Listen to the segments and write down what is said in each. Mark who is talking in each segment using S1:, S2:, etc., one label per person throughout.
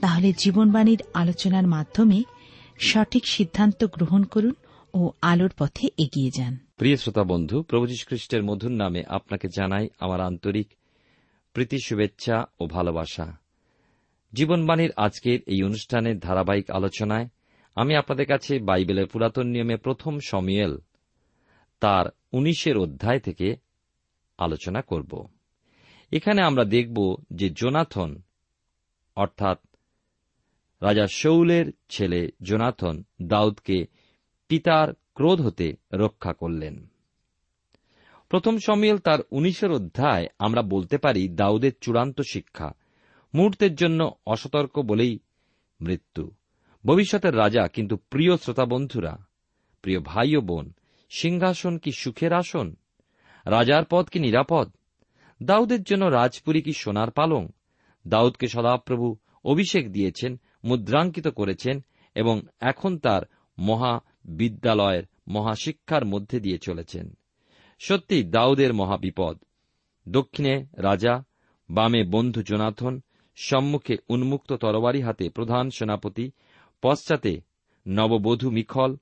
S1: তাহলে জীবনবাণীর আলোচনার মাধ্যমে সঠিক সিদ্ধান্ত গ্রহণ করুন ও আলোর পথে এগিয়ে যান।
S2: প্রিয় শ্রোতা বন্ধু, প্রভু খ্রিস্টের মধুর নামে আপনাকে জানাই আমার আন্তরিক প্রীতি, শুভেচ্ছা ও ভালোবাসা। জীবনবাণীর আজকের এই অনুষ্ঠানের ধারাবাহিক আলোচনায় আমি আপনাদের কাছে বাইবেলের পুরাতন নিয়মে প্রথম সমিয়েল তার উনিশের অধ্যায় থেকে আলোচনা করব। এখানে আমরা দেখব যে জোনাথন, অর্থাৎ রাজা শৌলের ছেলে জোনাথন দাউদকে পিতার ক্রোধ হতে রক্ষা করলেন। প্রথম সমিয়েল তার উনিশের অধ্যায় আমরা বলতে পারি দাউদের চূড়ান্ত শিক্ষা। মুহূর্তের জন্য অসতর্ক বলেই মৃত্যু। ভবিষ্যতের রাজা কিন্তু প্রিয় শ্রোতা বন্ধুরা প্রিয় ভাই ও বোন, সিংহাসন কি সুখের আসন? রাজার পদ কি নিরাপদ? দাউদের জন্য রাজপুরী কি সোনার পালং? দাউদকে সদাপ্রভু অভিষেক দিয়েছেন মুদ্রাঙ্কিত করেছেন এবং এখন তার মহাবিদ্যালয়ের মহাশিক্ষার মধ্যে দিয়ে চলেছেন। সত্যি দাউদের মহাবিপদ। দক্ষিণে রাজা, বামে বন্ধু জোনাথন, সম্মুখে উন্মুক্ত তরবারি হাতে প্রধান সেনাপতি, পশ্চাতে নববধূ মিখল,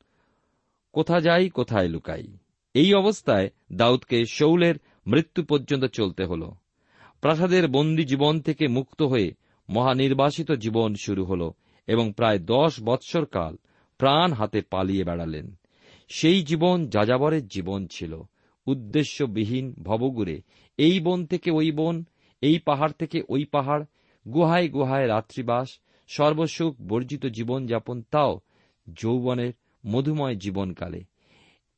S2: কোথা যাই, কোথায় লুকাই। এই অবস্থায় দাউদকে শৌলের মৃত্যু পর্যন্ত চলতে হল। প্রাসাদের বন্দী জীবন থেকে মুক্ত হয়ে মহানির্বাসিত জীবন শুরু হল এবং প্রায় দশ বৎসর কাল প্রাণ হাতে পালিয়ে বেড়ালেন। সেই জীবন যাযাবরের জীবন ছিল। উদ্দেশ্যবিহীন ভবগুরে এই বন থেকে ওই বন, এই পাহাড় থেকে ওই পাহাড়, গুহায় গুহায় রাত্রিবাস, সর্বসুখ বর্জিত জীবনযাপন, তাও যৌবনের মধুময় জীবনকালে।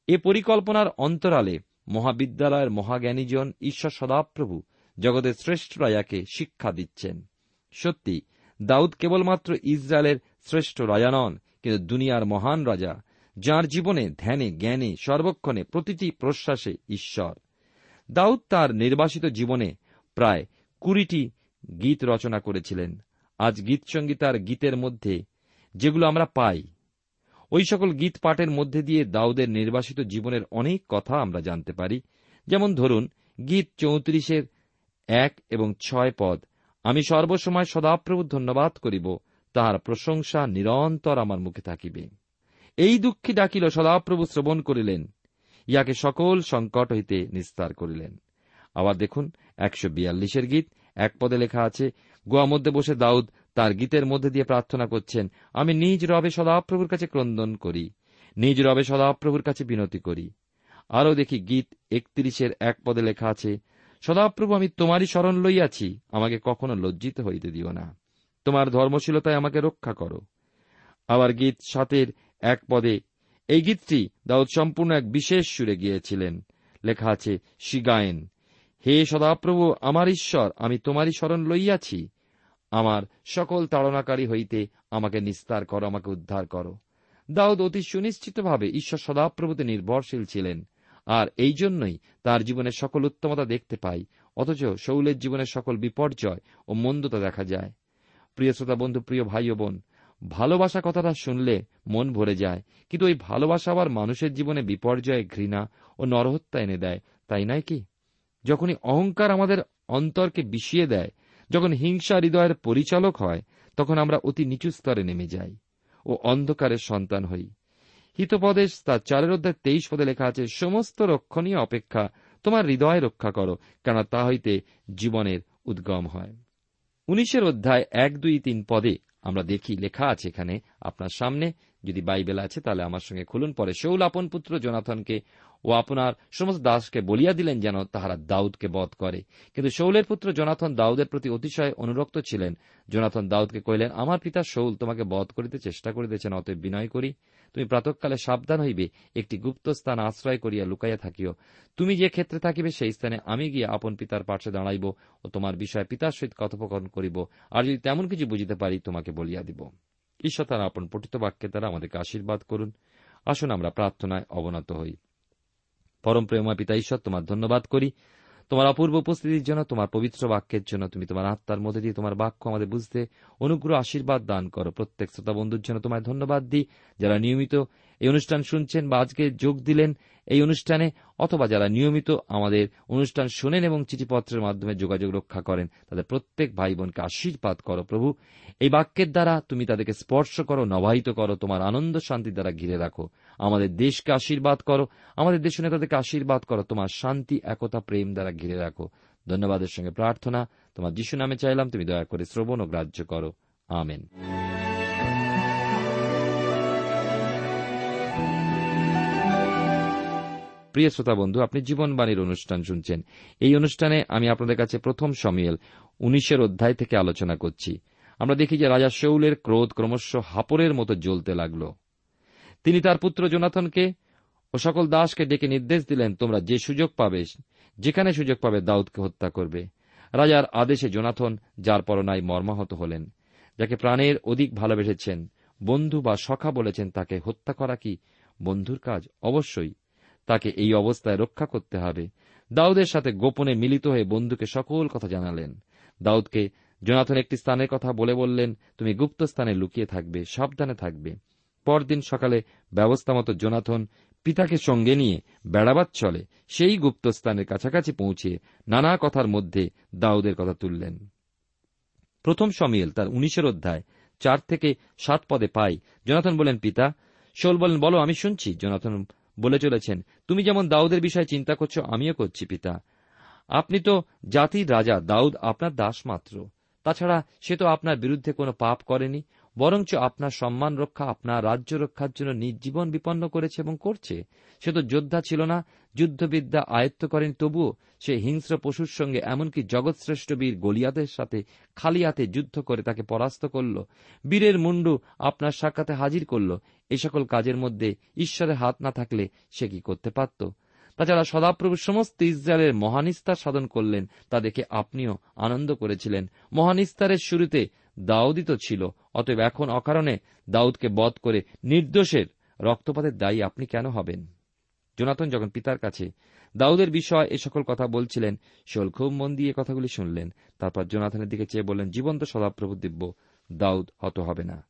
S2: এ পরিকল্পনার অন্তরালে মহাবিদ্যালয়ের মহাজ্ঞানীজন ঈশ্বর সদাপ্রভু জগতের শ্রেষ্ঠ রাজাকে শিক্ষা দিচ্ছেন। সত্যি, দাউদ কেবলমাত্র ইসরায়েলের শ্রেষ্ঠ রাজা নন, কিন্তু দুনিয়ার মহান রাজা, যার জীবনে ধ্যানে, জ্ঞানে, সর্বক্ষণে প্রতিটি প্রশ্বাসে ঈশ্বর। দাউদ তার নির্বাসিত জীবনে প্রায় কুড়িটি গীত রচনা করেছিলেন। আজ গীতসঙ্গীতার গীতের মধ্যে যেগুলো আমরা পাই, ওই সকল গীত পাঠের মধ্যে দিয়ে দাউদের নির্বাসিত জীবনের অনেক কথা আমরা জানতে পারি। যেমন ধরুন, গীত চৌত্রিশের এক এবং ছয় পদ আমি সর্বসময় সদাপ্রভু ধন্যবাদ করিব, তাহার প্রশংসা নিরন্তর আমার মুখে থাকিবে। এই দুঃখী ডাকিল সদাপ্রভু শ্রবণ করিলেন, ইয়াকে সকল সংকট হইতে নিস্তার করিলেন। আবার দেখুন, একশো বিয়াল্লিশের গীত, এক পদে লেখা আছে, গোয়া মধ্যে বসে দাউদ তার গীতের মধ্যে দিয়ে প্রার্থনা করছেন, আমি নিজ রবে সদাপ্রভুর কাছে ক্রন্দন করি, নিজ রবে সদাপ্রভুর কাছে বিনতি করি। আরও দেখি গীত একত্রিশের এক পদে লেখা আছে সদাপ্রভু, আমি তোমারই স্মরণ লইয়াছি। আমাকে কখনো লজ্জিত হইতে দিও না। তোমার ধর্মশীলতায় আমাকে রক্ষা করো। আবার গীত সাতের এক পদে, এই গীতটি দাউদ সম্পূর্ণ এক বিশেষ সুরে গিয়েছিলেন। লেখা আছে শিগায়েন, হে সদাপ্রভু, আমার ঈশ্বর, আমি তোমারই স্মরণ লইয়াছি। আমার সকল তাড়নাকারী হইতে আমাকে নিস্তার করো, আমাকে উদ্ধার করো। দাউদ অতি সুনিশ্চিতভাবে ঈশ্বর সদাপ্রভুতে নির্ভরশীল ছিলেন। আর এই জন্যই তার জীবনের সকল উত্তমতা দেখতে পাই, অথচ শৌলের জীবনের সকল বিপর্যয় ও মন্দতা দেখা যায়। প্রিয় শ্রোতা বন্ধু, প্রিয় ভাই ও বোন, ভালোবাসা কথাটা শুনলে মন ভরে যায়, কিন্তু ওই ভালোবাসা আবার মানুষের জীবনে বিপর্যয় ঘৃণা ও নরহত্যা এনে দেয়, তাই নয় কি? যখনই অহংকার আমাদের অন্তরকে বিষিয়ে দেয়, যখন হিংসা হৃদয়ের পরিচালক হয়, তখন আমরা অতি নিচু স্তরে নেমে যাই ও অন্ধকারের সন্তান হই। হিতপদেশ, তার চারের অধ্যায় তেইশ পদে লেখা আছে, সমস্ত রক্ষণীয় অপেক্ষা তোমার হৃদয় রক্ষা করো কেন তা হইতে জীবনের উদ্গম হয়। উনিশের অধ্যায় এক, দুই, তিন পদে আমরা দেখি, লেখা আছে এখানে, আপনার সামনে, যদি বাইবেল আছে, তাহলে আমার সঙ্গে খুলুন। পরে শৌল আপন পুত্র জোনাথনকে ও আপনার সমস্ত দাসকে বলিয়া দিলেন যেন তাহারা দাউদকে বধ করে। কিন্তু শৌলের পুত্র জোনাথন দাউদের প্রতি অতিশয় অনুরক্ত ছিলেন। জোনাথন দাউদকে কহিলেন, আমার পিতা শৌল তোমাকে বধ করিতে চেষ্টা করিতেছেন, অতএব বিনয় করি। তুমি প্রাতকালে সাবধান হইবে, একটি গুপ্ত স্থান আশ্রয় করিয়া লুকাইয়া থাকিও। তুমি যে ক্ষেত্রে থাকিবে সেই স্থানে আমি গিয়ে আপন পিতার পার্শ্বে দাঁড়াইব ও তোমার বিষয়ে পিতার সহিত কথোপকথন করিব, আর যদি তেমন কিছু বুঝিতে পারি, তোমাকে বলিয়া দিব। ঈশ্বর তারা আপন পঠিত বাক্যে তারা আমাদেরকে আশীর্বাদ করুন। আসুন আমরা প্রার্থনায় অবনত হই। পরম প্রেমা পিতা ঈশ্বর, তোমার ধন্যবাদ করি। তোমার অপূর্ব উপস্থিতির জন্য, তোমার পবিত্র বাক্যের জন্য, তুমি তোমার আত্মার মধ্যে দিয়ে তোমার বাক্য আমাদের বুঝতে, অনুগ্রহ, আশীর্বাদ দান করো। প্রত্যেক শ্রোতা বন্ধুর জন্য তোমায় ধন্যবাদ দিই, যারা নিয়মিত এই অনুষ্ঠান শুনছেন বা আজকে যোগ দিলেন এই অনুষ্ঠানে, অথবা যারা নিয়মিত আমাদের অনুষ্ঠান শোনেন এবং চিঠিপত্রের মাধ্যমে যোগাযোগ রক্ষা করেন, তাদের প্রত্যেক ভাই বোনকে আশীর্বাদ করো প্রভু। এই বাক্যের দ্বারা তুমি তাদেরকে স্পর্শ করো, নবাহিত করো, তোমার আনন্দ শান্তি দ্বারা ঘিরে রাখো। আমাদের দেশকে আশীর্বাদ করো, আমাদের দেশ নেতাদেরকে আশীর্বাদ করো, তোমার শান্তি, একতা, প্রেম দ্বারা ঘিরে রাখো। ধন্যবাদের সঙ্গে প্রার্থনা, তোমার যিশু নামে চাইলাম, তুমি দয়া করে শ্রবণ ও গ্রাহ্য করো। আমেন। প্রিয় শ্রোতা বন্ধু, আপনি জীবনবাণীর অনুষ্ঠান শুনছেন। এই অনুষ্ঠানে আমি আপনাদের কাছে প্রথম সমিয়েল উনিশের অধ্যায় থেকে আলোচনা করছি। আমরা দেখি যে রাজা শৌলের ক্রোধ ক্রমশ হাপরের মতো জ্বলতে লাগল। তিনি তার পুত্র জোনাথনকে ও সকল দাসকে ডেকে নির্দেশ দিলেন, তোমরা যে সুযোগ পাবে, যেখানে সুযোগ পাবে, দাউদকে হত্যা করবে। রাজার আদেশে জোনাথন যার পরনায় মর্মাহত হলেন, যাকে প্রাণের অধিক ভালোবেসেছেন। বন্ধু বা সখা বলেছেন তাকে, হত্যা করা কি বন্ধুর কাজ? অবশ্যই তাকে এই অবস্থায় রক্ষা করতে হবে। দাউদের সাথে গোপনে মিলিত হয়ে বন্ধুকে সকল কথা জানালেন। দাউদকে জোনাথন একটি স্থানের কথা বলে বললেন, তুমি গুপ্ত স্থানে লুকিয়ে থাকবে, সাবধানে থাকবে। পরদিন সকালে ব্যবস্থা মতো জোনাথন পিতাকে সঙ্গে নিয়ে বেড়াবার চলে, সেই গুপ্ত স্থানের কাছাকাছি পৌঁছে নানা কথার মধ্যে দাউদের কথা তুললেন। প্রথম সমিয়েল তার উনিশের অধ্যায় চার থেকে সাত পদে পাই। জোনাথন বলেন পিতা, শোল বলেন, বলো, আমি শুনছি। জোনাথন বলে চলেছেন, তুমি যেমন দাউদের বিষয়ে চিন্তা করছ, আমিও করছি, পিতা। আপনি তো জাতির রাজা, দাউদ আপনার দাস মাত্র। তাছাড়া সে তো আপনার বিরুদ্ধে কোনো পাপ করেনি। বরঞ্চ আপনার সম্মান রক্ষা, আপনার রাজ্য রক্ষার জন্য নিজ জীবন বিপন্ন করেছে এবং করছে। সে তো যোদ্ধা ছিল না, যুদ্ধবিদ্যা আয়ত্ত করেন, তবুও সে হিংস্র পশুর সঙ্গে এমনকি জগৎশ্রেষ্ঠ বীর গলিয়াদের সাথে খালি হাতে যুদ্ধ করে তাকে পরাস্ত করল। বীরের মুন্ডু আপনার সাক্ষাতে হাজির করল। এ সকল কাজের মধ্যে ঈশ্বরের হাত না থাকলে সে কি করতে পারত? তাছাড়া সদাপ্রভু সমস্ত ইসরায়েলের মহানিস্তার সাধন করলেন, তা দেখে আপনিও আনন্দ করেছিলেন। মহানিস্তারের শুরুতে দাউদিত ছিল, অতএব এখন অকারণে দাউদকে বধ করে নির্দোষের রক্তপাতের দায়ী আপনি কেন হবেন? জোনাতন যখন পিতার কাছে দাউদের বিষয় এ সকল কথা বলছিলেন শোল খুব মন দিয়ে কথাগুলি শুনলেন। তারপর জোনাথনের দিকে চেয়ে বললেন, জীবন্ত সদাপ্রভু দিব্য, দাউদ হত হবে না।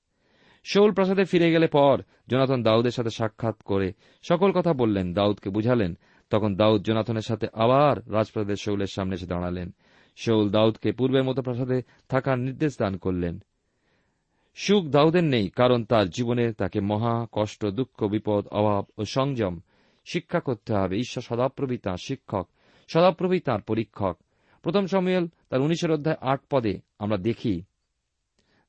S2: শৌল প্রাসাদে ফিরে গেলে পর জোনাথন দাউদের সাথে সাক্ষাৎ করে সকল কথা বললেন, দাউদকে বুঝালেন। তখন দাউদ জোনাথনের সাথে আবার রাজপ্রাসাদের শৌলের সামনে এসে দাঁড়ালেন। শৌল দাউদকে পূর্বের মতো প্রাসাদে থাকার নির্দেশ দান করলেন। সুখ দাউদের নেই, কারণ তার জীবনে তাকে মহা কষ্ট, দুঃখ, বিপদ, অভাব ও সংযম শিক্ষা করতে হবে। ঈশ্বর সদাপ্রভী তাঁর শিক্ষক সদাপ্রভী তাঁর পরীক্ষক। প্রথম সময়েল তার উনিশের অধ্যায় আট পদে আমরা দেখি,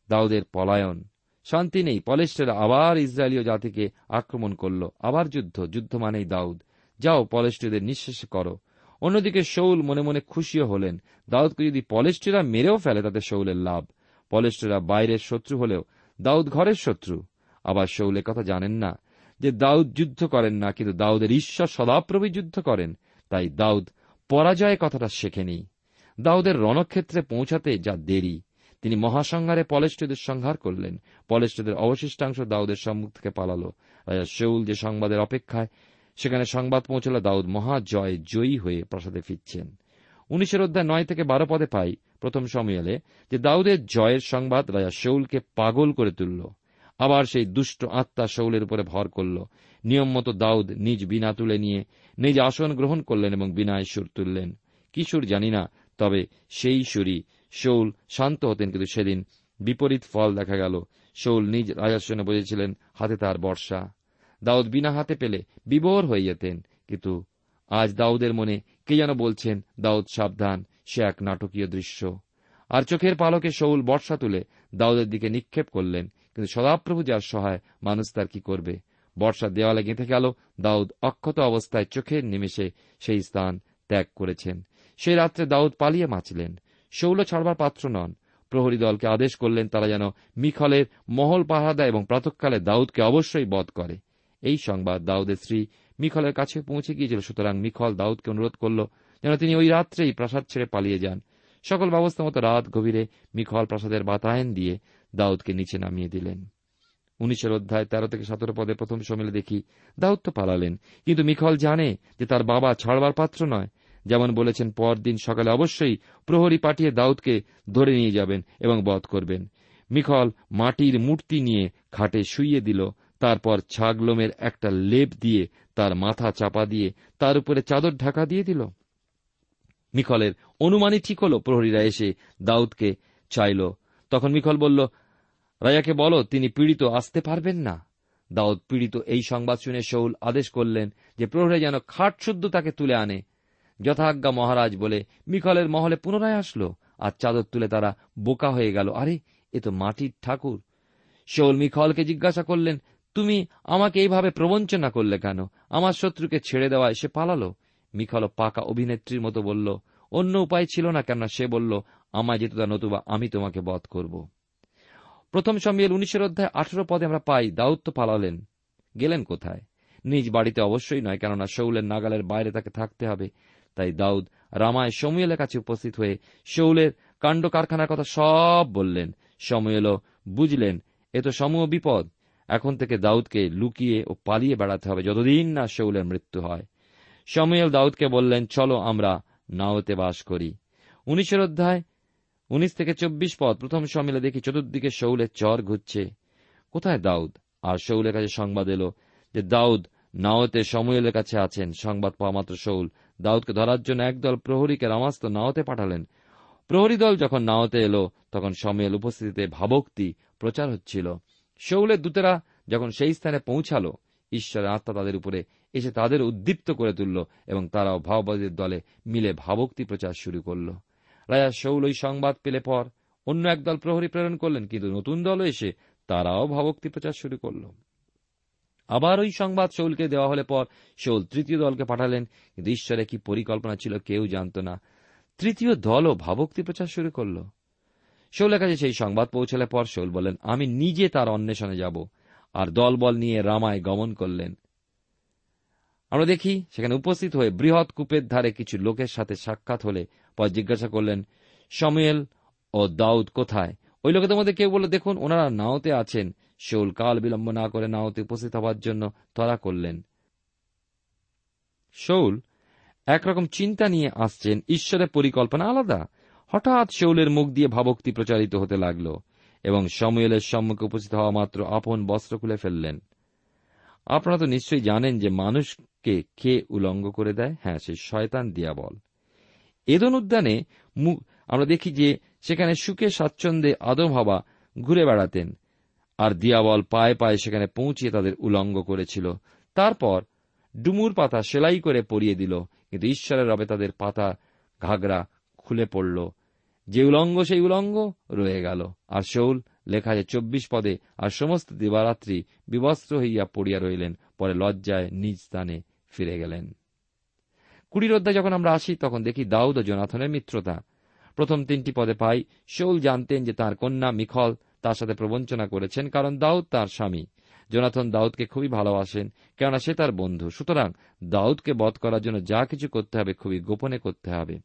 S2: দাউদের পলায়ন। শান্তি নেই, পলেস্টেরা আবার ইসরায়েলীয় জাতিকে আক্রমণ করল। আবার যুদ্ধ যুদ্ধ মানেই দাউদ। যাও পলেস্টীয়দের নিঃশেষ করো। অন্যদিকে শৌল মনে মনে খুশিও হলেন। দাউদকে যদি পলেস্টীরা মেরেও ফেলে, তাতে শৌলের লাভ। পলেস্টীরা বাইরের শত্রু হলেও দাউদ ঘরের শত্রু। আবার শৌলের কথা জানেন না যে দাউদ যুদ্ধ করেন না, কিন্তু দাউদের ঈশ্বর সদাপ্রভী যুদ্ধ করেন। তাই দাউদ পরাজয় কথাটা শেখেনি। দাউদের রণক্ষেত্রে পৌঁছাতে যা দেরি। তিনি মহাসংহারে পলেষ্টদের সংহার করলেন। পলেষ্টদের অবশিষ্টাংশ দাউদের সম্মুখ থেকে পালালো। রাজা শৌল যে সংবাদের অপেক্ষায় সেখানে সংবাদ পৌঁছল দাউদ মহাজয় জয়ী হয়ে প্রাসাদে ফিরছেন। উনিশের অধ্যায় নয় থেকে বারো পদে পাই প্রথম সময়ালে যে দাউদের জয়ের সংবাদ রাজা শৌলকে পাগল করে তুলল। আবার সেই দুষ্ট আত্মা শৌলের উপরে ভর করল। নিয়ম মতো দাউদ নিজ বিনা তুলে নিয়ে নিজ আসন গ্রহণ করলেন এবং বিনায় সুর তুললেন। কি সুর জানি না, তবে সেই সুরই শৌল শান্ত হতেন, কিন্তু সেদিন বিপরীত ফল দেখা গেল। শৌল নিজ রাজাসনে বসেছিলেন, হাতে তার বর্ষা। দাউদ বিনা হাতে পেলে বিবর হয়ে যেতেন। কিন্তু আজ দাউদের মনে কে যেন বলছেন, দাউদ সাবধান, সে এক নাটকীয় দৃশ্য। আর চোখের পালকে শৌল বর্ষা তুলে দাউদের দিকে নিক্ষেপ করলেন। কিন্তু সদাপ্রভু যার সহায়, মানুষ তার কি করবে? বর্ষা দেওয়ালে গেঁথে গেল দাউদ অক্ষত অবস্থায় চোখের নিমেষে সেই স্থান ত্যাগ করেছেন। সেই রাত্রে দাউদ পালিয়ে বাঁচলেন শৌল ছাড়বার পাত্র নন। প্রহরী দলকে আদেশ করলেন তারা যেন মিখলের মহল পাহারা দেয় এবং প্রাতকালে দাউদকে অবশ্যই বধ করে। এই সংবাদ দাউদের স্ত্রী মিখলের কাছে পৌঁছে গিয়েছিল। সুতরাং মিখল দাউদকে অনুরোধ করল যেন তিনি ওই রাত্রেই প্রাসাদ ছেড়ে পালিয়ে যান। সকল ব্যবস্থা মতো রাত গভীরে মিখল প্রাসাদের বাতায়ন দিয়ে দাউদকে নিচে নামিয়ে দিলেন। উনিশের অধ্যায় তেরো থেকে সতেরো পদে প্রথম সমিলে দেখি দাউদ তো পালালেন। কিন্তু মিখল জানে যে তার বাবা ছাড়বার পাত্র নয়। যেমন বলেছেন, পরদিন সকালে অবশ্যই প্রহরী পাঠিয়ে দাউদকে ধরে নিয়ে যাবেন এবং বধ করবেন। মিখল মাটির মূর্তি নিয়ে খাটে শুইয়ে দিল তারপর ছাগলোমের একটা লেপ দিয়ে তার মাথা চাপা দিয়ে তার উপরে চাদর ঢাকা দিয়ে দিল। মিখলের অনুমানই ঠিক হল, প্রহরীরা এসে দাউদকে চাইল। তখন মিখল বলল রাজাকে বলো, তিনি পীড়িত আসতে পারবেন না। দাউদ পীড়িত এই সংবাদ শুনে শৌল আদেশ করলেন যে প্রহরী যেন খাট শুদ্ধ তাকে তুলে আনে। যথাজ্ঞা মহারাজ বলে মিখলের মহলে পুনরায় আসলো আর চাদর তুলে তারা বোকা হয়ে গেল। আরে, এ তো মাটির ঠাকুর। শৌল মিখলকে জিজ্ঞাসা করলেন তুমি আমাকে এইভাবে প্রবঞ্চনা করলে কেন? আমার শত্রুকে ছেড়ে দেওয়ায় সে পালালো? মিখল পাকা অভিনেত্রীর মতো বলল, অন্য উপায় ছিল না কেননা সে বলল, আমায় যেত নতুবা আমি তোমাকে বধ করব। প্রথম সমিয়েল উনিশের অধ্যায় আঠেরো পদে আমরা পাই, দাউদ তো পালালেন। গেলেন কোথায়? নিজ বাড়িতে অবশ্যই নয়, কেননা শৌলের নাগালের বাইরে তাকে থাকতে হবে। তাই দাউদ, রামায়, সমুয়েলের কাছে উপস্থিত হয়ে শৌলের কাণ্ড কারখানার কথা সব বললেন। সমুয়েলও বুঝলেন, এ তো সমূহ বিপদ। এখন থেকে দাউদকে লুকিয়ে ও পালিয়ে বেড়াতে হবে যতদিন না শৌলের মৃত্যু হয়। সমুয়েল দাউদকে বললেন, চলো আমরা নাওতে বাস করি। উনিশের অধ্যায়, উনিশ থেকে চব্বিশ পদ, প্রথম সমিলে দেখি চতুর্দিকে শৌলের চর ঘুরছে। কোথায় দাউদ? আর শৌলের কাছে সংবাদ এলো যে দাউদ নাওতে সমুয়েলের কাছে আছেন। সংবাদ পাওয়া মাত্র শৌল দাউদকে ধরার জন্য একদল প্রহরীকে রামাস্ত নাওতে পাঠালেন। প্রহরী দল যখন নাওতে এলো, তখন সময়েল উপস্থিতিতে ভাবক্তি প্রচার হচ্ছিল। শৌলের দূতেরা যখন সেই স্থানে পৌঁছালো ঈশ্বরের আত্মা তাদের উপরে এসে তাদের উদ্দীপ্ত করে তুলল এবং তারাও ভাওবাদীর দলে মিলে ভাবক্তি প্রচার শুরু করল। রাজা শৌল ওই সংবাদ পেলে পর অন্য একদল প্রহরী প্রেরণ করলেন, কিন্তু নতুন দল এসে তারাও ভাবক্তি প্রচার শুরু করল। আবার ওই সংবাদ শৌলকে দেওয়া হলে পর শৌল তৃতীয় দলকে পাঠালেন, কিন্তু ঈশ্বরের কি পরিকল্পনা ছিল কেউ জানত না। তৃতীয় দলও ভাবক্তি প্রচার শুরু করল। শৌলের কাছে সেই সংবাদ পৌঁছলে পর শৌল বলেন আমি নিজে তার অন্বেষণে যাব। আর দলবল নিয়ে রামায় গমন করলেন। আমরা দেখি সেখানে উপস্থিত হয়ে বৃহৎ কূপের ধারে কিছু লোকের সাথে সাক্ষাৎ হলে পর জিজ্ঞাসা করলেন, সময়েল ও দাউদ কোথায়? ওই লোকেদের মধ্যে কেউ বলে দেখুন, ওনারা নাওতে আছেন। শৌল কাল বিলম্ব না করে নাওতে উপস্থিত হওয়ার জন্য তরা করলেন। শৌল একরকম চিন্তা নিয়ে আসছেন, ঈশ্বরের পরিকল্পনা আলাদা। হঠাৎ শৌলের মুখ দিয়ে ভাবক্তি প্রচারিত হতে লাগল, এবং সময়েলের সম্মুখে উপস্থিত হওয়া মাত্র আপন বস্ত্র খুলে ফেললেন। আপনারা তো নিশ্চয়ই জানেন যে মানুষকে কে উলঙ্গ করে দেয়? হ্যাঁ সে শয়তান দিয়াবল। এদন উদ্যানে আমরা দেখি যে সেখানে সুখে স্বাচ্ছন্দ্যে আদম হওয়া ঘুরে বেড়াতেন, আর দিয়াবল পায়ে পায়ে সেখানে পৌঁছিয়ে তাদের উলঙ্গ করেছিল। তারপর ডুমুর পাতা সেলাই করে পরিয়ে দিল, কিন্তু ঈশ্বরের রবে তাদের পাতা ঘাগরা খুলে পড়ল। যে উলঙ্গ, সেই উলঙ্গ রয়ে গেল। আর শৌল লেখা যায় চব্বিশ পদে আর সমস্ত দিবারাত্রি বিবস্ত্র হইয়া পড়িয়া রইলেন, পরে লজ্জায় নিজ স্থানে ফিরে গেলেন। কুড়ির অধ্যায় যখন আমরা আসি, তখন দেখি দাউদ ও জনাথনের মিত্রতা। প্রথম তিনটি পদে পাই, শৌল জানতেন যে তার কন্যা মিখল তার সাথে প্রবঞ্চনা করেছেন, কারণ দাউদ তার স্বামী। জোনাথন দাউদকে খুবই ভালোবাসেন, কেননা সে তার বন্ধু। সুতরাং দাউদকে বধ করার জন্য যা কিছু করতে হবে, খুবই গোপনে করতে হবে।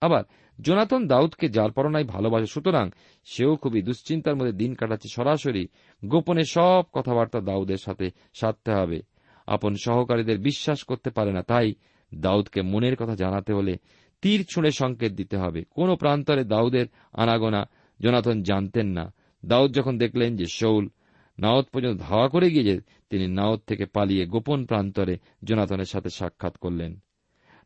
S2: আবার জোনাথন দাউদকে যার পরনাই ভালোবাসে, সুতরাং সেও খুবই দুশ্চিন্তার মধ্যে দিন কাটাচ্ছে সরাসরি। গোপনে সব কথাবার্তা দাউদের সাথে সারতে হবে। আপন সহকারীদের বিশ্বাস করতে পারে না, তাই দাউদকে মনের কথা জানাতে হলে তীর ছুঁড়ে সংকেত দিতে হবে। কোন প্রান্তরে দাউদের আনাগোনা জোনাথন জানতেন না। দাউদ যখন দেখলেন যে শৌল নাওত পর্যন্ত ধাওয়া করে গিয়ে তিনি নাওত থেকে পালিয়ে গোপন প্রান্তরে জোনাথনের সাথে সাক্ষাৎ করলেন।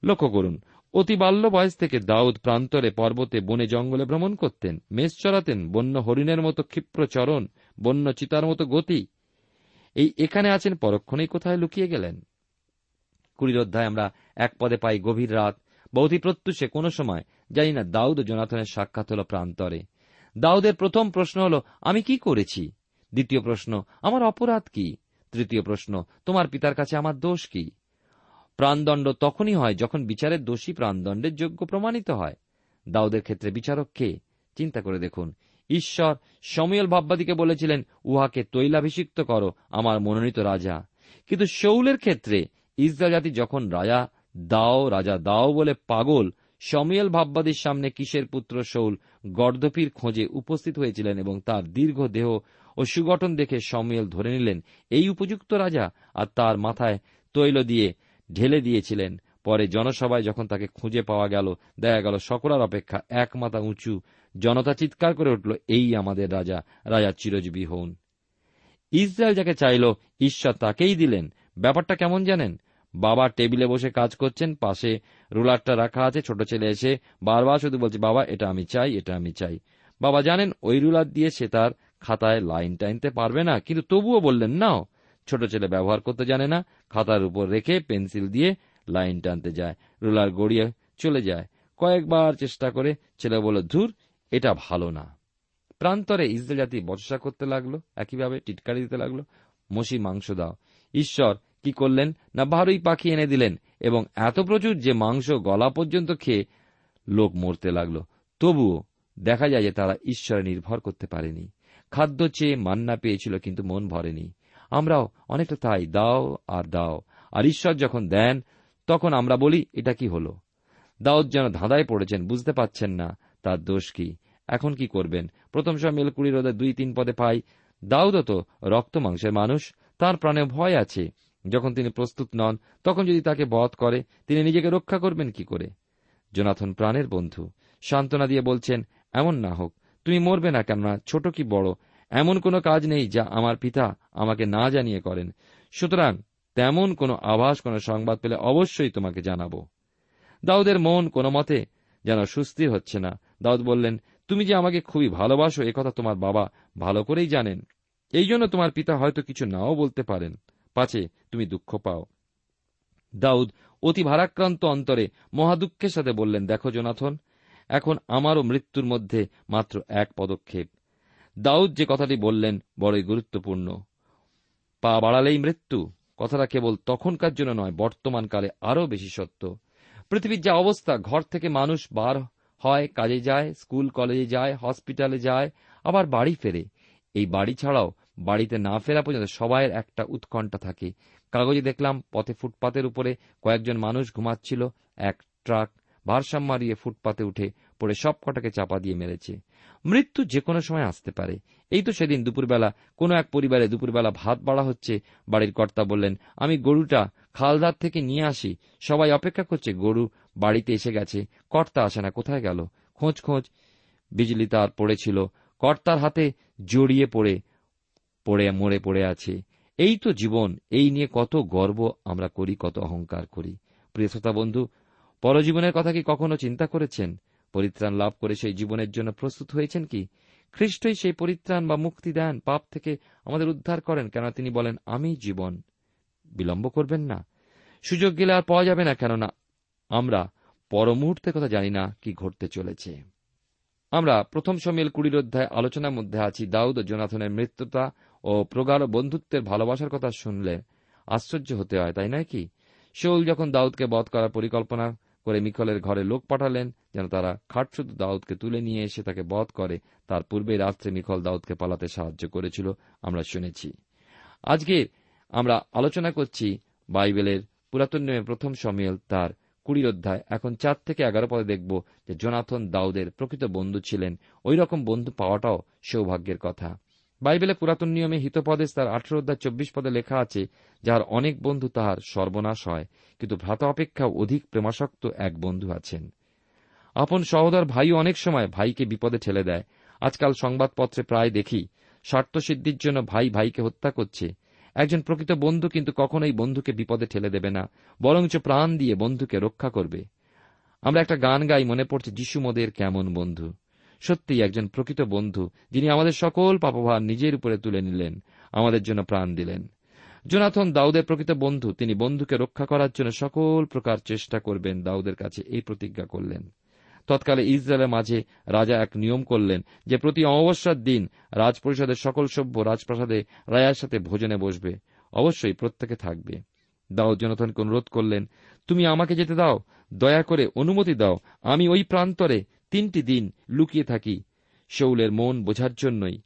S2: লক্ষ্য করুন অতি বাল্য বয়স থেকে দাউদ প্রান্তরে পর্বতে বনে জঙ্গলে ভ্রমণ করতেন, মেষ চড়াতেন, বন্য হরিণের মতো ক্ষিপ্র চরণ, বন্য চিতার মতো গতি। এই এখানে আছেন পরক্ষণেই কোথায় লুকিয়ে গেলেন? কুড়ির অধ্যায় আমরা এক পদে পাই গভীর রাত। বৌধি প্রত্যুষে কোন সময় জানি না দাউদ ও জোনাথনের সাক্ষাৎ হল প্রান্তরে। দাউদের প্রথম প্রশ্ন হল, আমি কি করেছি? দ্বিতীয় প্রশ্ন, আমার অপরাধ কি? তৃতীয় প্রশ্ন, তোমার পিতার কাছে আমার দোষ কি? প্রাণদণ্ড তখনই হয় যখন বিচারের দোষী প্রাণদণ্ডের যোগ্য প্রমাণিত হয়। দাউদের ক্ষেত্রে বিচারক কে? চিন্তা করে দেখুন। ঈশ্বর সমীয়ল ভাববাদীকে বলেছিলেন, উহাকে তৈলাভিষিক্ত করো, আমার মনোনীত রাজা। কিন্তু শৌলের ক্ষেত্রে ইসরা জাতি যখন রাজা দাও রাজা দাও বলে পাগল, সমীয়ল ভাববাদীর সামনে কিসের পুত্র শৌল? গর্দপির খোঁজে উপস্থিত হয়েছিলেন এবং তার দীর্ঘ দেহ ও সুগঠন দেখে সমীয়ল ধরে নিলেন, এই উপযুক্ত রাজা? আর তার মাথায় তৈল দিয়ে ঢেলে দিয়েছিলেন। পরে জনসভায় যখন তাকে খুঁজে পাওয়া গেল, দেখা গেল সকলার অপেক্ষা এক মাথা উঁচু। জনতা চিৎকার করে উঠল, এই আমাদের রাজা রাজা চিরজীবী হন ইসরায়েল যাকে চাইল, ঈশ্বর তাকেই দিলেন। ব্যাপারটা কেমন জানেন? বাবা টেবিলে বসে কাজ করছেন, পাশে রুলারটা রাখা আছে, ছোট ছেলে এসে বারবার শুধু বলছে, বাবা, এটা আমি চাই, এটা আমি চাই। বাবা জানেন, ওই রুলার দিয়ে সে তার খাতায় লাইন টাইনতে পারবে না, কিন্তু তবুও বললেন, নাও। ছোট ছেলে ব্যবহার করতে জানে না, খাতার উপর রেখে পেন্সিল দিয়ে লাইন টানতে যায়, রুলার গড়িয়ে চলে যায়। কয়েকবার চেষ্টা করে ছেলে বলল, ধুর, এটা ভালো না। প্রান্তরে ইসরায়েল জাতি বচসা করতে লাগল, একইভাবে টিটকারি দিতে লাগল। মসি, মাংস দাও। ঈশ্বর, কি করলেন? না বারোই পাখি এনে দিলেন? এবং এত প্রচুর যে মাংস গলা পর্যন্ত খেয়ে লোক মরতে লাগল। তবুও দেখা যায় যে তারা ঈশ্বরে নির্ভর করতে পারেনি। খাদ্য চেয়ে মান্না পেয়েছিল, কিন্তু মন ভরেনি। আমরাও অনেকটা তাই, দাও আর দাও। আর ঈশ্বর যখন দেন, তখন আমরা বলি, এটা কি হলো? দাউদ যেন ধাঁধায় পড়েছেন, বুঝতে পাচ্ছেন না, তার দোষ কি? এখন কি করবেন? প্রথম সামিল কুড়ি রোদে দুই তিন পদে পাই। দাউদও তো রক্ত মাংসের মানুষ, তার প্রাণে ভয় আছে। যখন তিনি প্রস্তুত নন, তখন যদি তাকে বধ করে, তিনি নিজেকে রক্ষা করবেন কি করে? জোনাথন প্রাণের বন্ধু, সান্ত্বনা দিয়ে বলছেন, এমন না হোক, তুমি মরবে না কেননা ছোট কি বড় এমন কোনো কাজ নেই যা আমার পিতা আমাকে না জানিয়ে করেন। সুতরাং তেমন কোনো আভাস, কোনো সংবাদ পেলে অবশ্যই তোমাকে জানাব। দাউদের মন কোনো মতে যেন সুস্থির হচ্ছে না। দাউদ বললেন, তুমি যে আমাকে খুবই ভালোবাসো কথা তোমার বাবা ভালো করেই জানেন। এই জন্য তোমার পিতা হয়তো কিছু নাও বলতে পারেন। পাছে তুমি দুঃখ পাও। দাউদ অতি ভারাক্রান্ত অন্তরে মহাদুঃখের সাথে বললেন, দেখো জোনাথন, এখন আমারও মৃত্যুর মধ্যে মাত্র এক পদক্ষেপ। দাউদ যে কথাটি বললেন বড়ই গুরুত্বপূর্ণ। পা বাড়ালেই মৃত্যু, কথাটা কেবল তখনকার জন্য নয় বর্তমানকালে আরও বেশি সত্য। পৃথিবীর যা অবস্থা, ঘর থেকে মানুষ বার হয়, কাজে যায়, স্কুল, কলেজে যায়, হসপিটালে যায়, আবার বাড়ি ফেরে। এই বাড়ি ছাড়াও বাড়িতে না ফেরা পর্যন্ত সবাইয়ের একটা উৎকণ্ঠা থাকে। কাগজে দেখলাম, পথে ফুটপাতের উপরে কয়েকজন মানুষ ঘুমাচ্ছিল, এক ট্রাক ভারসাম্য মারিয়ে ফুটপাতে উঠে পড়ে সব কটাকে চাপা দিয়ে মেরেছে। মৃত্যু যে কোনো সময় আসতে পারে। এই তো সেদিন দুপুরবেলা কোনো এক পরিবারে দুপুরবেলা ভাত বাড়া হচ্ছে। বাড়ির কর্তা বললেন, আমি গরুটা খালদার থেকে নিয়ে আসি। সবাই অপেক্ষা করছে, গরু বাড়িতে এসে গেছে। কর্তা আসে না, কোথায় গেল? খোঁজ খোঁজ, বিজলি তার পড়েছিল। কর্তার হাতে জড়িয়ে পড়ে পড়ে, মরে পড়ে আছে। এই তো জীবন, এই নিয়ে কত গর্ব আমরা করি, কত অহংকার করি। প্রিয় শ্রোতা বন্ধু, পরজীবনের কথা কি কখনো চিন্তা করেছেন? পরিত্রাণ লাভ করে সেই জীবনের জন্য প্রস্তুত হয়েছেন কি? খ্রিস্টই সেই পরিত্রাণ বা মুক্তি দেন, পাপ থেকে আমাদের উদ্ধার করেন কেন তিনি বলেন, আমি জীবন। বিলম্ব করবেন না। সুযোগ গেলে আর পাওয়া যাবে না, কেননা আমরা পর মুহূর্তের কথা জানি না কি ঘটতে চলেছে। আমরা প্রথম সমিল কুড়ির অধ্যায় আলোচনার মধ্যে আছি। দাউদ ও জোনাথনের মৃত্যুতা ও প্রগাঢ় বন্ধুত্বের ভালোবাসার কথা শুনলে আশ্চর্য হতে হয়, তাই নয় কি? শৌল যখন দাউদকে বধ করার পরিকল্পনা করে মিকলের ঘরে লোক পাঠালেন, যেন তারা খাটশুদ্ধ দাউদকে তুলে নিয়ে এসে তাকে বধ করে। তার পূর্বে রাত্রে মিখল দাউদকে পালাতে সাহায্য করেছিল, আমরা শুনেছি। আজকে আমরা আলোচনা করছি বাইবেলের পুরাতন নিয়মে প্রথম সমিয়েল, তার কুড়ির অধ্যায়। এখন চার থেকে এগারো পদে দেখব যে জোনাথন দাউদের প্রকৃত বন্ধু ছিলেন। ওই রকম বন্ধু পাওয়াটাও সৌভাগ্যের কথা। বাইবেলে পুরাতন নিয়মে হিতপদে তার আঠেরো অধ্যায় চব্বিশ পদে লেখা আছে, যার অনেক বন্ধু তাহার সর্বনাশ হয়, কিন্তু ভ্রাতা অপেক্ষা অধিক প্রেমাসক্ত এক বন্ধু আছেন। আপন সহোদর ভাই অনেক সময় ভাইকে বিপদে ঠেলে দেয়। আজকাল সংবাদপত্রে প্রায় দেখি, স্বার্থসিদ্ধির জন্য ভাই ভাইকে হত্যা করছে। একজন প্রকৃত বন্ধু কিন্তু কখনোই বন্ধুকে বিপদে ঠেলে দেবে না, বরঞ্চ প্রাণ দিয়ে বন্ধুকে রক্ষা করবে। আমরা একটা গান গাই, মনে পড়ছে, যিশু মোদের কেমন বন্ধু। সত্যিই একজন প্রকৃত বন্ধু, যিনি আমাদের সকল পাপভার নিজের উপরে তুলে নিলেন, আমাদের জন্য প্রাণ দিলেন। জোনাথন দাউদের প্রকৃত বন্ধু, তিনি বন্ধুকে রক্ষা করার জন্য সকল প্রকার চেষ্টা করবেন, দাউদের কাছে এই প্রতিজ্ঞা করলেন। তৎকালে ইসরায়েলের মাঝে রাজা এক নিয়ম করলেন যে প্রতি অমাবস্যার দিন রাজপরিষদের সকল সভ্য রাজপ্রাসাদে রায়ার সাথে ভোজনে বসবে, অবশ্যই প্রত্যেকে থাকবে। দাউদ জনথনকে অনুরোধ করলেন, তুমি আমাকে যেতে দাও, দয়া করে অনুমতি দাও, আমি ওই প্রান্তরে তিনটি দিন লুকিয়ে থাকি শৌলের মন বোঝার জন্যই।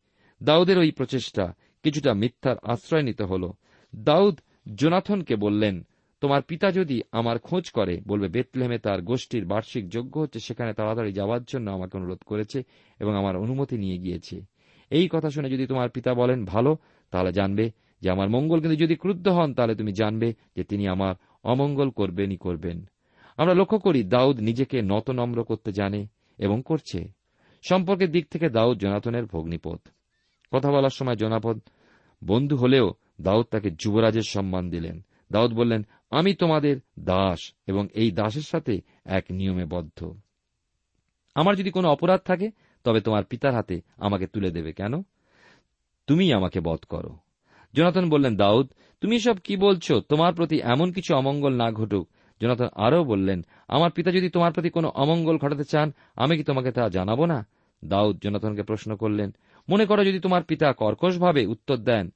S2: দাউদের ওই প্রচেষ্টা কিছুটা মিথ্যার আশ্রয় নিতে হল। দাউদ জোনাথনকে বললেন, তোমার পিতা যদি আমার খোঁজ করে, বলবে বেতলেমে তার গোষ্ঠীর বার্ষিক যোগ্য হচ্ছে, সেখানে তাড়াতাড়ি যাওয়ার জন্য আমাকে অনুরোধ করেছে এবং আমার অনুমতি নিয়ে গিয়েছে। এই কথা শুনে যদি তোমার পিতা বলেন, ভালো, তাহলে জানবে যে আমার মঙ্গল। কিন্তু যদি ক্রুদ্ধ হন, তাহলে তুমি জানবে যে তিনি আমার অমঙ্গল করবেনই করবেন। আমরা লক্ষ্য করি, দাউদ নিজেকে নতনম্র করতে জানে। এবং করছে। সম্পর্কের দিক থেকে দাউদ জনাতনের ভগ্নিপথ কথা বলার সময় জনাপদ বন্ধু হলেও দাউদ তাকে যুবরাজের সম্মান দিলেন। দাউদ বললেন, আমি তোমাদের দাস এবং এই দাসের সাথে এক নিয়মে বদ্ধ। আমার যদি কোনো অপরাধ থাকে, তবে তোমার পিতার হাতে আমাকে তুলে দেবে কেন? তুমি আমাকে বধ করো। জনাতন বললেন, দাউদ, তুমি সব কি বলছো? তোমার প্রতি এমন কিছু অমঙ্গল না ঘটুক। জনাতন আরও বললেন, আমার পিতা যদি তোমার প্রতি কোনো অমঙ্গল ঘটাতে চান, আমি কি তোমাকে তা জানাব না? দাউদ জনাতনকে প্রশ্ন করলেন, মনে করো যদি তোমার পিতা কর্কশভাবে উত্তর দেন,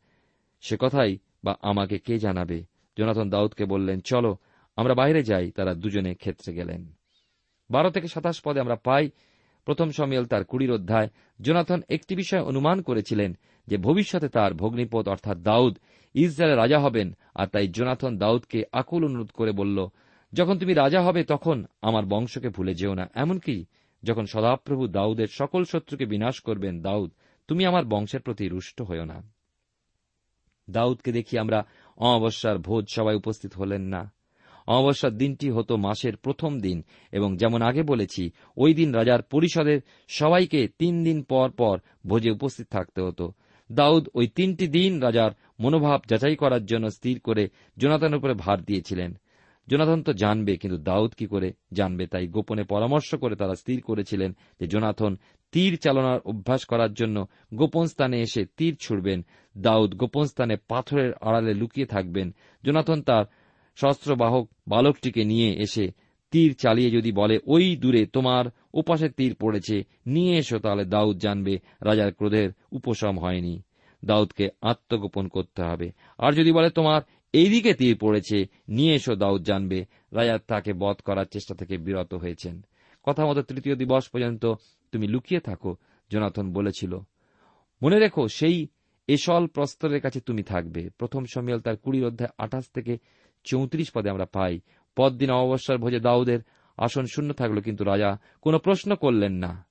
S2: সে কথাই বা আমাকে কে জানাবে? জনাথন দাউদকে বললেন, চলো, আমরা বাইরে যাই, তারা দুজনে ক্ষেত্রে গেলেন। বারো থেকে সাতাশ পদে আমরা পাই, প্রথম সমিয়াল তার কুড়ির অধ্যায় জোনাথন একটি বিষয় অনুমান করেছিলেন যে ভবিষ্যতে তার ভগ্নিপদ অর্থাৎ দাউদ ইসরায়েলের রাজা হবেন, আর তাই জোনাথন দাউদকে আকুল অনুরোধ করে বলল যখন তুমি রাজা হবে, তখন আমার বংশকে ভুলে যেও না। এমনকি যখন সদাপ্রভু দাউদের সকল শত্রুকে বিনাশ করবেন, দাউদ, তুমি আমার বংশের প্রতি রুষ্ট হও না। দাউদকে দেখি আমরা অমাবস্যার ভোজ সবাই উপস্থিত হলেন না। অমাবস্যার দিনটি হতো মাসের প্রথম দিন, এবং যেমন আগে বলেছি, ওই দিন রাজার পরিষদের সবাইকে তিন দিন পর পর ভোজে উপস্থিত থাকতে হতো। দাউদ ওই তিনটি দিন রাজার মনোভাব যাচাই করার জন্য স্থির করে জোনাথনের উপরে ভার দিয়েছিলেন। জোনাথন তো জানবে, কিন্তু দাউদ কি করে জানবে? তাই গোপনে পরামর্শ করে তারা স্থির করেছিলেন যে জোনাথন তীর চালনার অভ্যাস করার জন্য গোপন স্থানে এসে তীর ছুড়বেন। দাউদ গোপন স্থানে পাথরের আড়ালে লুকিয়ে থাকবেন। জোনাথন তার শস্ত্রবাহক বালকটিকে নিয়ে এসে তীর চালিয়ে যদি বলে, ওই দূরে তোমার ওপাশে তীর পড়েছে, নিয়ে এসো তাহলে দাউদ জানবে রাজার ক্রোধের উপশম হয়নি। দাউদকে আত্মগোপন করতে হবে। আর যদি বলে, তোমার এইদিকে তীর পড়েছে, নিয়ে এসো দাউদ জানবে। রাজা তাকে বধ করার চেষ্টা থেকে বিরত হয়েছেন। কথা মতো তৃতীয় দিবস পর্যন্ত তুমি লুকিয়ে থাকো, জনাথন বলেছিল। মনে রেখো, সেই এসল প্রস্তরের কাছে তুমি থাকবে। প্রথম সমিয়াল তার কুড়ির অধ্যায় আঠাশ থেকে চৌত্রিশ পদে আমরা পাই। পরদিন অমাবস্যার ভোজে দাউদের আসন শূন্য থাকল, কিন্তু রাজা কোনো প্রশ্ন করলেন না।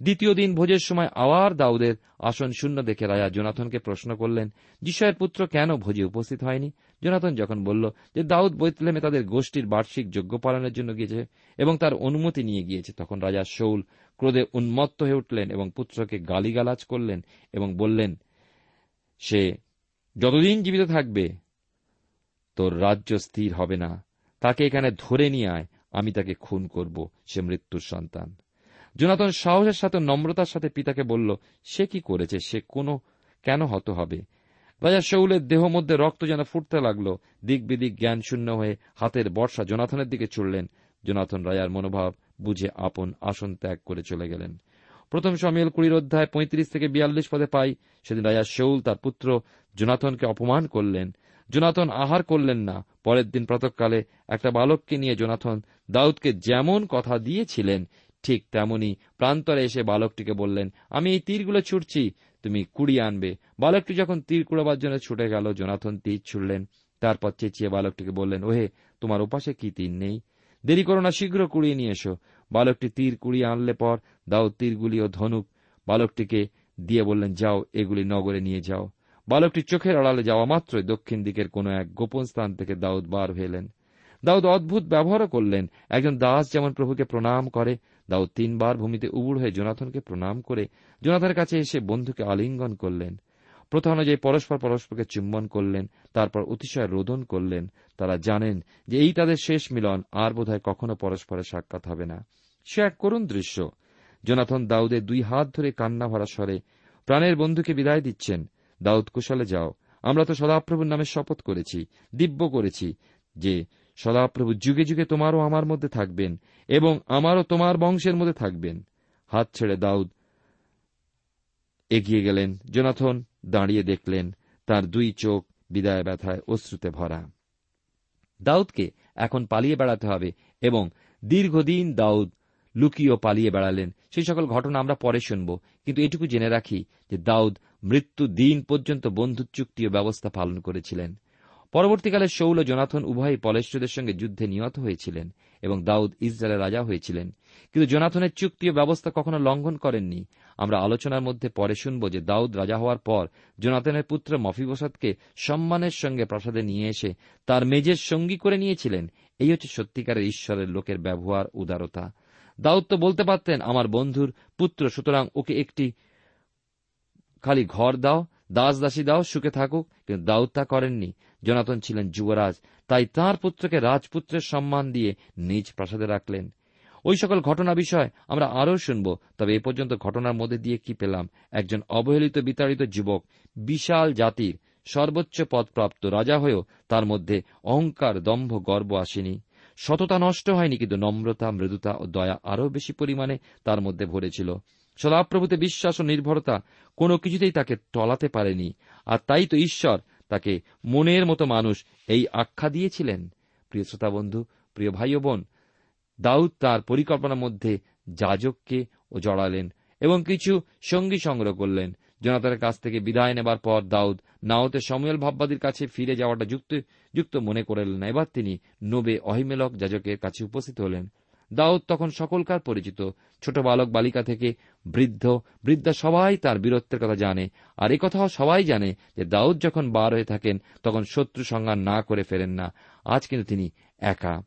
S2: দ্বিতীয় দিন ভোজের সময় আবার দাউদের আসন শূন্য দেখে রাজা জোনাথনকে প্রশ্ন করলেন, যিশয়ের পুত্র কেন ভোজে উপস্থিত হয়নি? জোনাথন যখন বলল যে, দাউদ বৈতলেমে তাদের গোষ্ঠীর বার্ষিক যজ্ঞ পালনের জন্য গিয়েছে এবং তার অনুমতি নিয়ে গিয়েছে। তখন রাজা শৌল ক্রোধে উন্মত্ত হয়ে উঠলেন এবং পুত্রকে গালিগালাজ করলেন এবং বললেন, সে যতদিন জীবিত থাকবে, তোর রাজ্য স্থির হবে না। তাকে এখানে ধরে নিয়ে আয়, আমি তাকে খুন করব, সে মৃত্যুর সন্তান। জোনাতন সাহসের সাথে, নম্রতার সাথে পিতাকে বলল, সে কি করেছে? সে কোনো, কেন হত হবে? রাজা শৌলের দেহ মধ্যে রক্ত যেন ফুটতে লাগল, দিক বিদিক জ্ঞান শূন্য হয়ে হাতের বর্ষা জোনাথনের দিকে ছুড়লেন জোনাথন রাজার মনোভাব বুঝে আপন আসন ত্যাগ করে চলে গেলেন। প্রথম সমিয়াল কুড়ির অধ্যায় পঁয়ত্রিশ থেকে বিয়াল্লিশ পদে পাই। সেদিন রাজা শৌল তার পুত্র জোনাথনকে অপমান করলেন। জোনাথন আহার করলেন না। পরের দিন প্রাতকালে একটা বালককে নিয়ে জোনাথন দাউদকে যেমন কথা দিয়েছিলেন, ঠিক তেমনি প্রান্তরে এসে বালকটিকে বললেন, আমি এই তীরগুলো ছুটছি তুমি কুড়িয়ে আনবে। বালকটি যখন তীর কুড়াবার জন্য ছুটে গেল, জোনাথন তীর ছুড়লেন। তারপর চেঁচিয়ে বালকটিকে বললেন, ওহে, তোমার ওপাশে কি তীর নেই? দেরি করো না, শীঘ্র কুড়িয়ে নিয়ে এসো। বালকটি তীর কুড়িয়ে আনলে পর দাও তীরগুলি ও ধনুক। বালকটিকে দিয়ে বললেন, যাও, এগুলি নগরে নিয়ে যাও। বালকটি চোখের আড়ালে যাওয়া মাত্রই দক্ষিণ দিকের কোন এক গোপন স্থান থেকে দাউদ বার হইলেন দাউদ অদ্ভুত ব্যবহারও করলেন। একজন দাস যেমন প্রভুকে প্রণাম করে দাউদ তিনবার ভূমিতে উবুড় হয়ে জোনাথনকে প্রণাম করে জোনাথনের কাছে এসে বন্ধুকে আলিঙ্গন করলেন। প্রথা অনুযায়ী পরস্পর পরস্পরকে চুম্বন করলেন, তারপর অতিশয় রোদন করলেন। তারা জানেন যে এই তাদের শেষ মিলন, আর বোধহয় কখনো পরস্পরের সাক্ষাৎ হবে না। সে এক করুণ দৃশ্য। জোনাথন দাউদের দুই হাত ধরে কান্না ভরা স্বরে, প্রাণের বন্ধুকে বিদায় দিচ্ছেন। দাউদ, কুশলে যাও। আমরা তো সদাপ্রভুর নামে শপথ করেছি, দিব্য করেছি যে সদাপ্রভু, যুগে যুগে তোমারও আমার মধ্যে থাকবেন এবং আমারও তোমার বংশের মধ্যে থাকবেন। হাত ছেড়ে দাউদ এগিয়ে গেলেন। জোনাথন দাঁড়িয়ে দেখলেন তার দুই চোখ বিদায় ব্যথায় অশ্রুতে ভরা। দাউদকে এখন পালিয়ে বেড়াতে হবে এবং দীর্ঘদিন দাউদ লুকিয়ে পালিয়ে বেড়ালেন। সেই সকল ঘটনা আমরা পরে শুনব, কিন্তু এটুকু জেনে রাখি যে দাউদ মৃত্যু দিন পর্যন্ত বন্ধুত্ব চুক্তি ও ব্যবস্থা পালন করেছিলেন। পরবর্তীকালে শৌল জোনাথন উভয়ই পলেষ্টদের সঙ্গে যুদ্ধে নিহত হয়েছিলেন এবং দাউদ ইসরায়েলের রাজা হয়েছিলেন। কিন্তু জোনাথনের চুক্তি ও ব্যবস্থা কখনো লঙ্ঘন করেননি। আমরা আলোচনার মধ্যে পরে শুনব যে দাউদ রাজা হওয়ার পর জোনাথনের পুত্র মফিবসাদকে সম্মানের সঙ্গে প্রাসাদে নিয়ে এসে তার মেজের সঙ্গী করে নিয়েছিলেন। এই হচ্ছে সত্যিকারের ঈশ্বরের লোকের ব্যবহার উদারতা। দাউদ তো বলতে পারতেন, আমার বন্ধুর পুত্র, সুতরাং ওকে একটি খালি ঘর দাও দাস দাসী দাও সুখে থাকুক, কিন্তু দাউদ তা করেননি। জনাতন ছিলেন যুবরাজ, তাই তাঁর পুত্রকে রাজপুত্রের সম্মান দিয়ে নিজ প্রাসাদে রাখলেন। ওই সকল ঘটনা বিষয় আমরা আরও শুনব, তবে এ পর্যন্ত ঘটনার মধ্যে দিয়ে কি পেলাম? একজন অবহেলিত, বিতাড়িত যুবক, বিশাল জাতির, সর্বোচ্চ পদপ্রাপ্ত রাজা হয়েও তার মধ্যে অহংকার, দম্ভ, গর্ব আসেনি। সততা নষ্ট হয়নি, কিন্তু নম্রতা, মৃদুতা ও দয়া আরও বেশি পরিমাণে তার মধ্যে ভরেছিল। সদাপ্রভুতে বিশ্বাস ও নির্ভরতা কোনো কিছুতেই তাকে টলাতে পারেনি। আর তাই তো ঈশ্বর তাকে মনের মতো মানুষ এই আখ্যা দিয়েছিলেন। প্রিয় শ্রোতা বন্ধু, প্রিয় ভাই ও বোন, দাউদ তার পরিকল্পনার মধ্যে যাজককে ও জড়ালেন এবং কিছু সঙ্গী সংগ্রহ করলেন। জনাতারের কাছ থেকে বিদায় নেবার পর দাউদ নাওতে সময়েল ভাববাদীর কাছে ফিরে যাওয়াটা যুক্ত যুক্ত মনে করলেন এবার তিনি নোবে অহিমেলক যাজকের কাছে উপস্থিত হলেন। দাউদ তখন সকলকার পরিচিত। ছোট বালক বালিকা থেকে বৃদ্ধ, বৃদ্ধা সবাই তার বীরত্বের কথা জানে। আর এ কথাও সবাই জানে যে দাউদ যখন বার হয়ে থাকেন, তখন শত্রু সংজ্ঞান না করে ফেরেন না। আজ কিন্তু তিনি একা।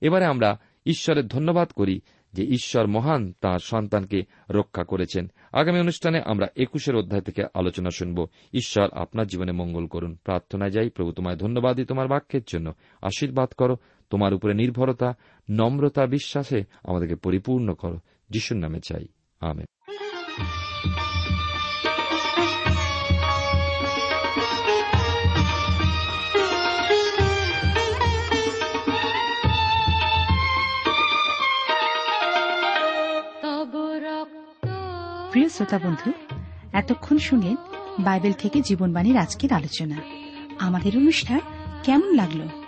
S2: এবারে আমরা ঈশ্বরের ধন্যবাদ করি যে ঈশ্বর মহান তাঁর সন্তানকে রক্ষা করেছেন। আগামী অনুষ্ঠানে আমরা একুশের অধ্যায় থেকে আলোচনা শুনব। ঈশ্বর আপনার জীবনে মঙ্গল করুন। প্রার্থনায় যাই, প্রভু তোমায় ধন্যবাদই তোমার বাক্যের জন্য। আশীর্বাদ করো তোমার উপরে নির্ভরতা নম্রতা বিশ্বাসে আমাদেরকে পরিপূর্ণ করো। যিশুর নামে চাই। আমেন।
S1: প্রিয় শ্রোতা বন্ধু এতক্ষণ শুনলেন বাইবেল থেকে জীবনবাণীর আজকের আলোচনা। আমাদের অনুষ্ঠান কেমন লাগল?